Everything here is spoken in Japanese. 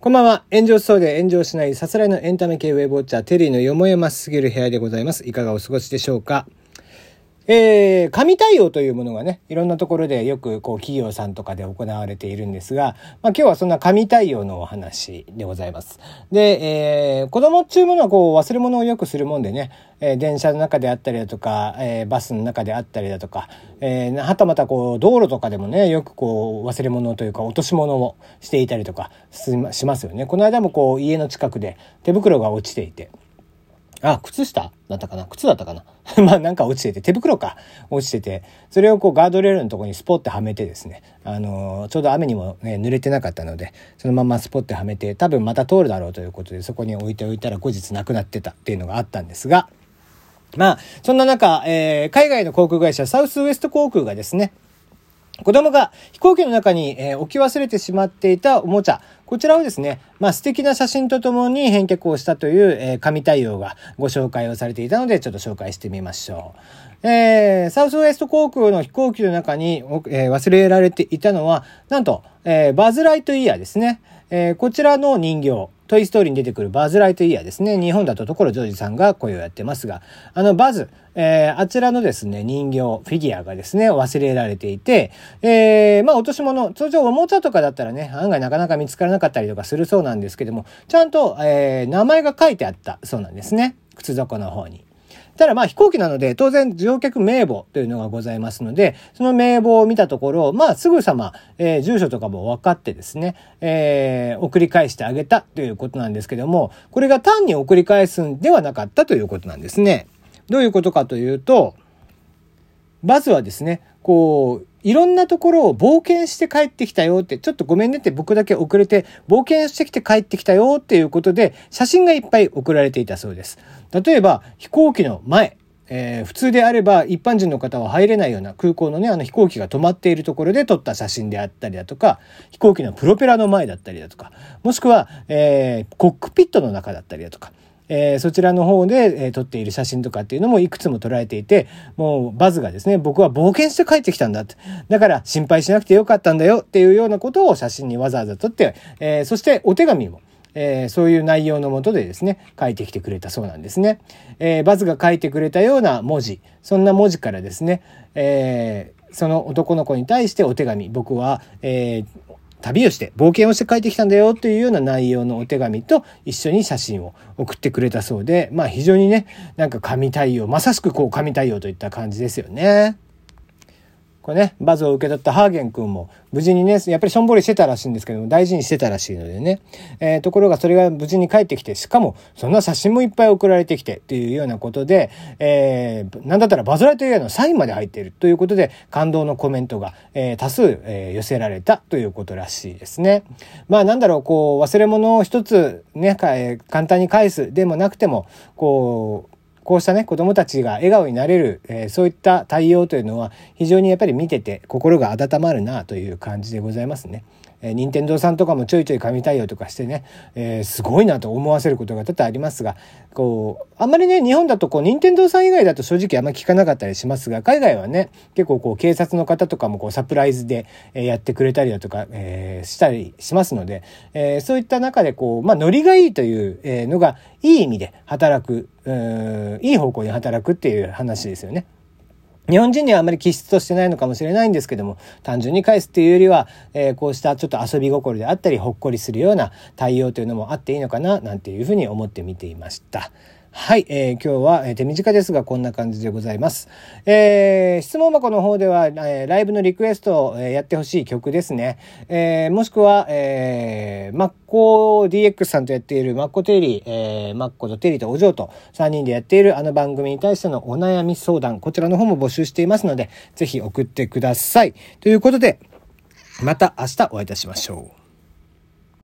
こんばんは。炎上しそうで炎上しないさすらいのエンタメ系ウェブウォッチャーテリーのよもやますぎる部屋でございます。いかがお過ごしでしょうか？えー、紙対応というものがね、いろんなところでよくこう企業さんとかで行われているんですが、まあ今日はそんな紙対応のお話でございます。で、えー、子供っていうものはこう忘れ物をよくするもんでね、えー、電車の中であったりだとか、えー、バスの中であったりだとか、えー、はたまたこう道路とかでもね、よくこう忘れ物というか落とし物をしていたりとかしますよね。この間もこう家の近くで手袋が落ちていて、あ、靴下？だったかな？靴だったかな？まあなんか落ちてて、手袋か。落ちてて、それをこうガードレールのとこにスポッてはめてですね、あのー、ちょうど雨にもね、濡れてなかったので、そのままスポッてはめて、多分また通るだろうということで、そこに置いておいたら後日なくなってたっていうのがあったんですが、まあ、そんな中、えー、海外の航空会社サウスウエスト航空がですね、子供が飛行機の中に、えー、置き忘れてしまっていたおもちゃ、こちらをですね、まあ素敵な写真とともに返却をしたという、えー、紙対応がご紹介をされていたので、ちょっと紹介してみましょう。えー、サウスウエスト航空の飛行機の中に、えー、忘れられていたのは、なんと、えー、バズ・ライトイヤーですね。えー、こちらの人形。トイ・ストーリーに出てくるバズ・ライトイヤーですね。日本だと所ジョージさんが声をやってますが、あのバズ、えー、あちらのですね、人形、フィギュアがですね、忘れられていて、えー、まあ落とし物、通常おもちゃとかだったらね、案外なかなか見つからなかったりとかするそうなんですけども、ちゃんと、えー、名前が書いてあったそうなんですね。靴底の方に。ただまあ飛行機なので当然乗客名簿というのがございますので、その名簿を見たところ、まあすぐさま、えー、住所とかも分かってですね、えー、送り返してあげたということなんですけども、これが単に送り返すんではなかったということなんですね。どういうことかというと、バズはですね、こう、いろんなところを冒険して帰ってきたよって、ちょっとごめんねって僕だけ遅れて、冒険してきて帰ってきたよっていうことで、写真がいっぱい送られていたそうです。例えば、飛行機の前、えー、普通であれば一般人の方は入れないような空港のね、あの飛行機が止まっているところで撮った写真であったりだとか、飛行機のプロペラの前だったりだとか、もしくは、えー、コックピットの中だったりだとか、えー、そちらの方で、えー、撮っている写真とかっていうのもいくつも捉えていて、もうバズがですね、僕は冒険して帰ってきたんだって。だから心配しなくてよかったんだよっていうようなことを写真にわざわざ撮って、えー、そしてお手紙も、えー、そういう内容のもとでですね、書いてきてくれたそうなんですね。えー、バズが書いてくれたような文字、そんな文字からですね、えー、その男の子に対してお手紙、僕は、えー、旅をして冒険をして帰ってきたんだよというような内容のお手紙と一緒に写真を送ってくれたそうで、まあ非常にね、なんか神対応、まさしくこう神対応といった感じですよね。これね、バズを受け取ったハーゲン君も無事にね、やっぱりしょんぼりしてたらしいんですけども、大事にしてたらしいのでね。えー、ところがそれが無事に帰ってきて、しかもそんな写真もいっぱい送られてきてっていうようなことで、えー、なんだったらバズライト以外のサインまで入っているということで、感動のコメントが、えー、多数、えー、寄せられたということらしいですね。まあなんだろう、こう、忘れ物を一つね、簡単に返すでもなくても、こう、こうしたね、子供たちが笑顔になれる、えー、そういった対応というのは非常にやっぱり見てて心が温まるなという感じでございますね。えー、任天堂さんとかもちょいちょい紙対応とかしてね、えー、すごいなと思わせることが多々ありますが、こう、あんまりね、日本だとこう、任天堂さん以外だと正直あんまり聞かなかったりしますが、海外はね、結構こう、警察の方とかもこう、サプライズで、やってくれたりだとか、えー、したりしますので、えー、そういった中でこう、まあ、ノリがいいというのが、いい意味で働く、いい方向に働くっていう話ですよね。日本人にはあまり気質としてないのかもしれないんですけども、単純に返すっていうよりは、えー、こうしたちょっと遊び心であったり、ほっこりするような対応というのもあっていいのかな、なんていうふうに思って見ていました。はい、えー、今日は、えー、手短ですがこんな感じでございます。えー、質問箱の方では、えー、ライブのリクエストを、えー、やってほしい曲ですね。えー、もしくは、えー、マッコ DX さんとやっているマッコテリー、えー、マッコとテリーとお嬢と3人でやっているあの番組に対してのお悩み相談、こちらの方も募集していますので、ぜひ送ってください。ということで、また明日お会いいたしましょう。